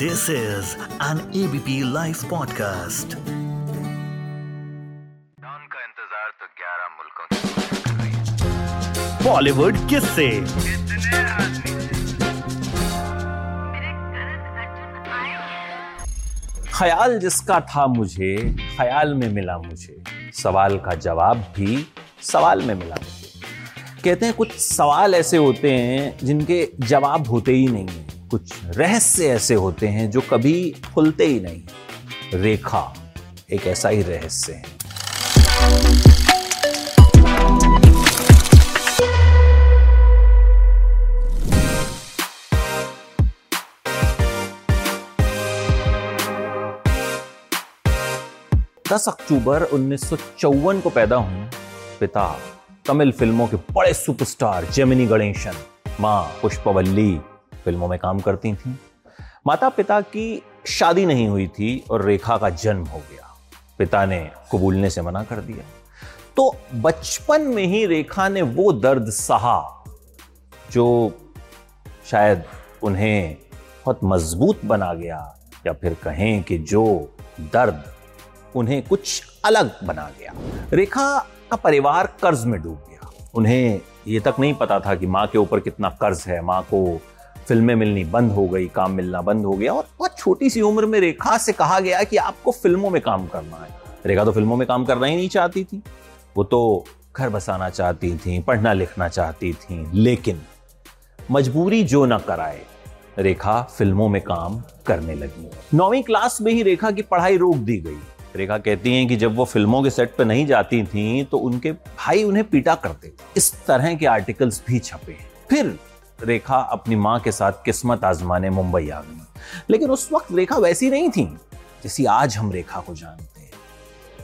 This is an ABP Life podcast. Don का इंतज़ार तो 11 मुल्कों की बॉलीवुड किससे। ख्याल जिसका था मुझे ख्याल में मिला मुझे सवाल का जवाब भी सवाल में मिला मुझे। कहते हैं कुछ सवाल ऐसे होते हैं जिनके जवाब होते ही नहीं हैं। कुछ रहस्य ऐसे होते हैं जो कभी खुलते ही नहीं रेखा एक ऐसा ही रहस्य है। दस अक्टूबर उन्नीस सौ चौवन को पैदा हुए पिता, तमिल फ़िल्मों के बड़े सुपरस्टार जेमिनी गणेशन, माँ पुष्पवल्ली फ़िल्मों में काम करती थीं। माता पिता की शादी नहीं हुई थी और रेखा का जन्म हो गया। पिता ने कबूलने से मना कर दिया। तो बचपन में ही रेखा ने वो दर्द सहा, जो शायद उन्हें बहुत मज़बूत बना गया या फिर कहें कि जो दर्द उन्हें कुछ अलग बना गया। रेखा का परिवार कर्ज में डूब गया। उन्हें ये तक नहीं पता था कि माँ के ऊपर कितना कर्ज है। माँ को फ़िल्में मिलनी बंद हो गई, काम मिलना बंद हो गया और बहुत छोटी सी उम्र में रेखा से कहा गया कि आपको फ़िल्मों में काम करना है। रेखा तो फ़िल्मों में काम करना ही नहीं चाहती थी। वो तो घर बसाना चाहती थी, पढ़ना लिखना चाहती थी, लेकिन मजबूरी जो ना कराए, रेखा फ़िल्मों में काम करने लगी। नौवीं क्लास में ही रेखा की पढ़ाई रोक दी गई। रेखा कहती हैं कि जब वो फ़िल्मों के सेट पर नहीं जाती थीं तो उनके भाई उन्हें पीटा करते इस तरह के आर्टिकल्स भी छपे फिर रेखा अपनी माँ के साथ किस्मत आजमाने मुंबई आ गई। लेकिन उस वक्त रेखा वैसी नहीं थी, जैसी आज हम रेखा को जानते हैं।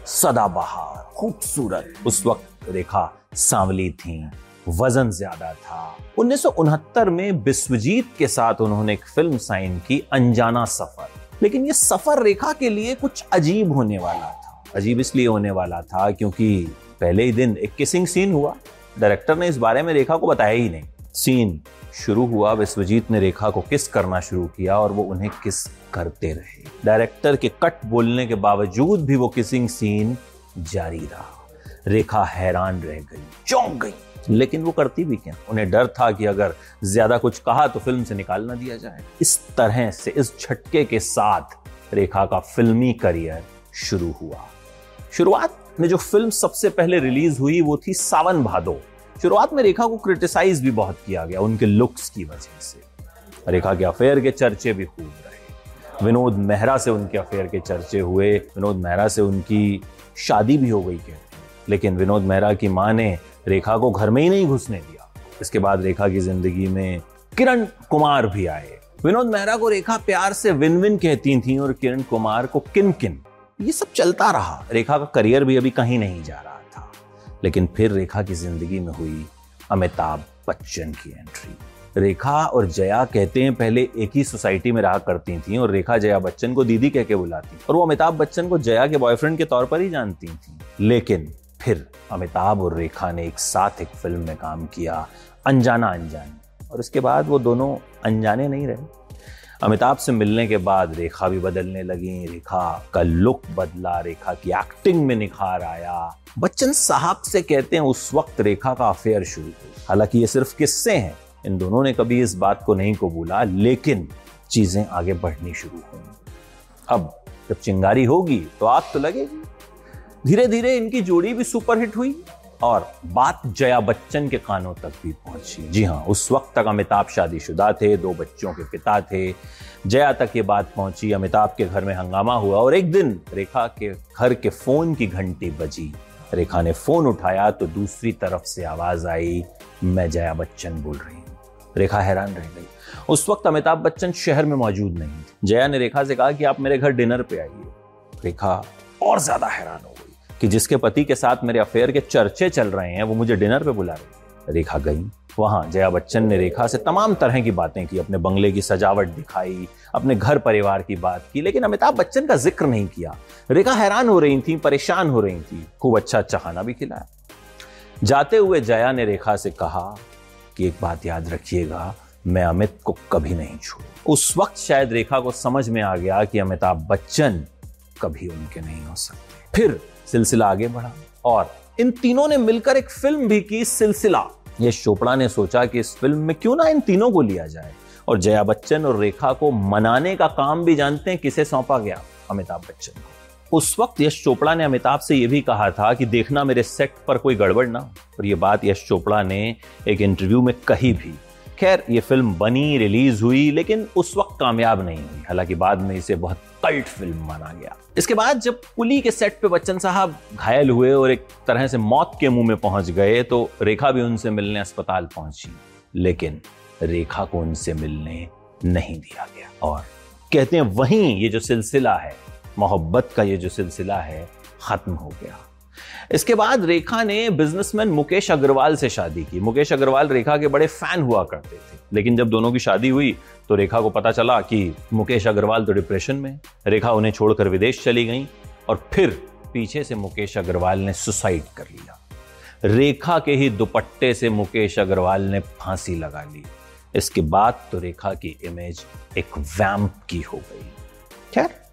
सदाबहार खूबसूरत। उस वक्त रेखा सांवली थी, वज़न ज़्यादा था। उन्नीस सौ उनहत्तर में बिस्वजीत के साथ उन्होंने एक फ़िल्म साइन की, अनजाना सफ़र। लेकिन ये सफ़र रेखा के लिए कुछ अजीब होने वाला था। अजीब इसलिए होने वाला था क्योंकि पहले ही दिन एक किसिंग सीन हुआ। डायरेक्टर ने इस बारे में रेखा को बताया ही नहीं। सीन शुरू हुआ, विश्वजीत ने रेखा को किस करना शुरू किया और वो उन्हें किस करते रहे। डायरेक्टर के कट बोलने के बावजूद भी वो किसिंग सीन जारी रहा। रेखा हैरान रह गई, चौंक गई, लेकिन वो करती भी क्या? उन्हें डर था कि अगर ज़्यादा कुछ कहा तो फ़िल्म से निकाल ना दिया जाए। इस तरह से, इस झटके के साथ रेखा का फिल्मी करियर शुरू हुआ। शुरुआत में जो फ़िल्म सबसे पहले रिलीज़ हुई वो थी सावन भादो। शुरुआत में रेखा को क्रिटिसाइज भी बहुत किया गया, उनके लुक्स की वजह से। रेखा के अफेयर के चर्चे भी खूब रहे। विनोद मेहरा से उनके अफेयर के चर्चे हुए, विनोद मेहरा से उनकी शादी भी हो गई कहते लेकिन विनोद मेहरा की माँ ने रेखा को घर में ही नहीं घुसने दिया। इसके बाद रेखा की ज़िंदगी में किरण कुमार भी आए। विनोद मेहरा को रेखा प्यार से विन विन कहती थी और किरण कुमार को किन किन ये सब चलता रहा। रेखा का करियर भी अभी कहीं नहीं जा रहा। लेकिन फिर रेखा की ज़िंदगी में हुई अमिताभ बच्चन की एंट्री रेखा और जया कहते हैं पहले एक ही सोसाइटी में रहा करती थी और रेखा जया बच्चन को दीदी कह के बुलाती और वो अमिताभ बच्चन को जया के बॉयफ्रेंड के तौर पर ही जानती थी। लेकिन फिर अमिताभ और रेखा ने एक साथ एक फ़िल्म में काम किया, अनजाना अनजानी। और उसके बाद वो दोनों अनजाने नहीं रहे। अमिताभ से मिलने के बाद रेखा भी बदलने लगी। रेखा का लुक बदला, रेखा की एक्टिंग में निखार आया। बच्चन साहब से कहते हैं, उस वक्त रेखा का अफेयर शुरू हुई हालाँकि ये सिर्फ़ किस्से हैं, इन दोनों ने कभी इस बात को नहीं कबूला, लेकिन चीज़ें आगे बढ़नी शुरू हुई। अब जब चिंगारी होगी तो आग तो लगेगी। धीरे धीरे इनकी जोड़ी भी सुपरहिट हुई। और बात जया बच्चन के कानों तक भी पहुँची। जी हाँ उस वक्त तक अमिताभ शादीशुदा थे, दो बच्चों के पिता थे। जया तक ये बात पहुँची, अमिताभ के घर में हंगामा हुआ और एक दिन रेखा के घर के फ़ोन की घंटी बजी। रेखा ने फ़ोन उठाया तो दूसरी तरफ़ से आवाज़ आई, मैं जया बच्चन बोल रही हूँ। रेखा हैरान रह गई। उस वक्त अमिताभ बच्चन शहर में मौजूद नहीं जया ने रेखा से कहा कि आप मेरे घर डिनर पे आइए। रेखा और ज़्यादा हैरान हो कि जिसके पति के साथ मेरे अफेयर के चर्चे चल रहे हैं, वो मुझे डिनर पे बुला रही रेखा गई। वहाँ जया बच्चन ने रेखा से तमाम तरह की बातें की, अपने बंगले की सजावट दिखाई, अपने घर परिवार की बात की, लेकिन अमिताभ बच्चन का ज़िक्र नहीं किया। रेखा हैरान हो रही थी, परेशान हो रही थी, खूब अच्छा खाना भी खिलाया। जाते हुए जया ने रेखा से कहा कि एक बात याद रखिएगा, मैं अमित को कभी नहीं छोड़ू उस वक्त शायद रेखा को समझ में आ गया कि अमिताभ बच्चन कभी उनके नहीं हो सकते। फिर सिलसिला आगे बढ़ा। और इन तीनों ने मिलकर एक फ़िल्म भी की, सिलसिला। यश चोपड़ा ने सोचा कि इस फ़िल्म में क्यों ना इन तीनों को लिया जाए। और जया बच्चन और रेखा को मनाने का काम भी जानते हैं, किसे सौंपा गया? अमिताभ बच्चन को। उस वक्त यश चोपड़ा ने अमिताभ से यह भी कहा था कि देखना मेरे सेट पर कोई गड़बड़ ना और यह बात यश चोपड़ा ने एक इंटरव्यू में कही भी। खैर, ये फ़िल्म बनी, रिलीज़ हुई, लेकिन उस वक्त कामयाब नहीं हुई। हालाँकि बाद में इसे बहुत कल्ट फ़िल्म माना गया। इसके बाद जब कुली के सेट पे बच्चन साहब घायल हुए और एक तरह से मौत के मुँह में पहुँच गए तो रेखा भी उनसे मिलने अस्पताल पहुँची। लेकिन रेखा को उनसे मिलने नहीं दिया गया। और कहते हैं, वहीं ये जो सिलसिला है, मोहब्बत का ये जो सिलसिला है, खत्म हो गया। इसके बाद रेखा ने बिजनेसमैन मुकेश अग्रवाल से शादी की। मुकेश अग्रवाल रेखा के बड़े फ़ैन हुआ करते थे। लेकिन जब दोनों की शादी हुई तो रेखा को पता चला कि मुकेश अग्रवाल तो डिप्रेशन में रेखा उन्हें छोड़कर विदेश चली गई और फिर पीछे से मुकेश अग्रवाल ने सुसाइड कर लिया। रेखा के ही दुपट्टे से मुकेश अग्रवाल ने फांसी लगा ली। इसके बाद तो रेखा की इमेज एक वैम्प की हो गई। खैर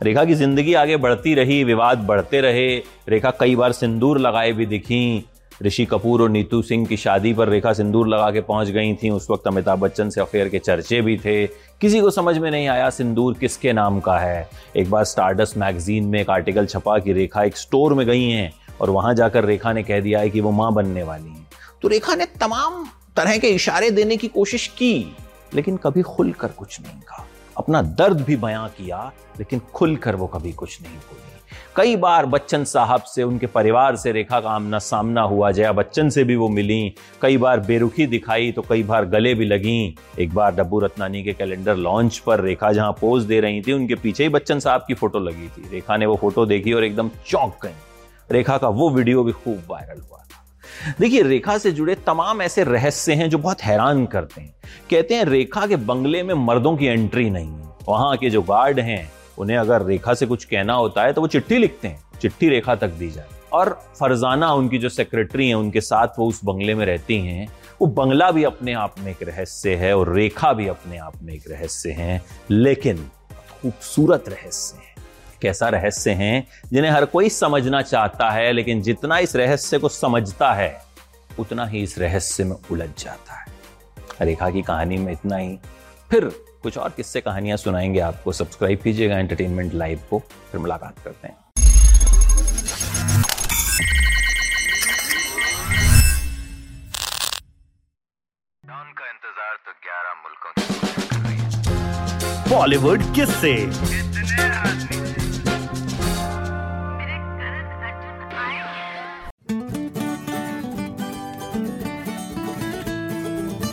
रेखा की ज़िंदगी आगे बढ़ती रही, विवाद बढ़ते रहे। रेखा कई बार सिंदूर लगाए भी दिखी। ऋषि कपूर और नीतू सिंह की शादी पर रेखा सिंदूर लगा के पहुँच गई थी। उस वक्त अमिताभ बच्चन से अफेयर के चर्चे भी थे। किसी को समझ में नहीं आया सिंदूर किसके नाम का है। एक बार स्टारडस्ट मैगजीन में एक आर्टिकल छपा कि रेखा एक स्टोर में गई हैं और वहाँ जाकर रेखा ने कह दिया है कि वो माँ बनने वाली हैं। तो रेखा ने तमाम तरह के इशारे देने की कोशिश की, लेकिन कभी खुलकर कुछ नहीं कहा। अपना दर्द भी बयां किया, लेकिन खुलकर वो कभी कुछ नहीं बोली। कई बार बच्चन साहब से, उनके परिवार से रेखा का आमना सामना हुआ, जया बच्चन से भी वो मिली। कई बार बेरुखी दिखाई तो कई बार गले भी लगी। एक बार डब्बू रत्नानी के कैलेंडर लॉन्च पर रेखा जहाँ पोज दे रही थी, उनके पीछे ही बच्चन साहब की फ़ोटो लगी थी। रेखा ने वो फ़ोटो देखी और एकदम चौंक गई। रेखा का वो वीडियो भी खूब वायरल हुआ था। देखिए, रेखा से जुड़े तमाम ऐसे रहस्य हैं जो बहुत हैरान करते हैं। कहते हैं, रेखा के बंगले में मर्दों की एंट्री नहीं है। वहाँ के जो गार्ड हैं, उन्हें अगर रेखा से कुछ कहना होता है तो वो चिट्ठी लिखते हैं। चिट्ठी रेखा तक दी जाए। और फरजाना, उनकी जो सेक्रेटरी हैं, उनके साथ वो उस बंगले में रहती हैं। वो बंगला भी अपने आप में एक रहस्य है और रेखा भी अपने आप में एक रहस्य है। लेकिन, खूबसूरत रहस्य है। कैसा रहस्य है जिन्हें हर कोई समझना चाहता है लेकिन जितना इस रहस्य को समझता है उतना ही इस रहस्य में उलझ जाता है। रेखा की कहानी में इतना ही। फिर कुछ और किस्से कहानियाँ सुनाएँगे आपको। सब्सक्राइब कीजिएगा एंटरटेनमेंट लाइव को। फिर मुलाकात करते हैं। डॉन का इंतज़ार 11 मुल्कों की पुलिस कर रही बॉलीवुड किससे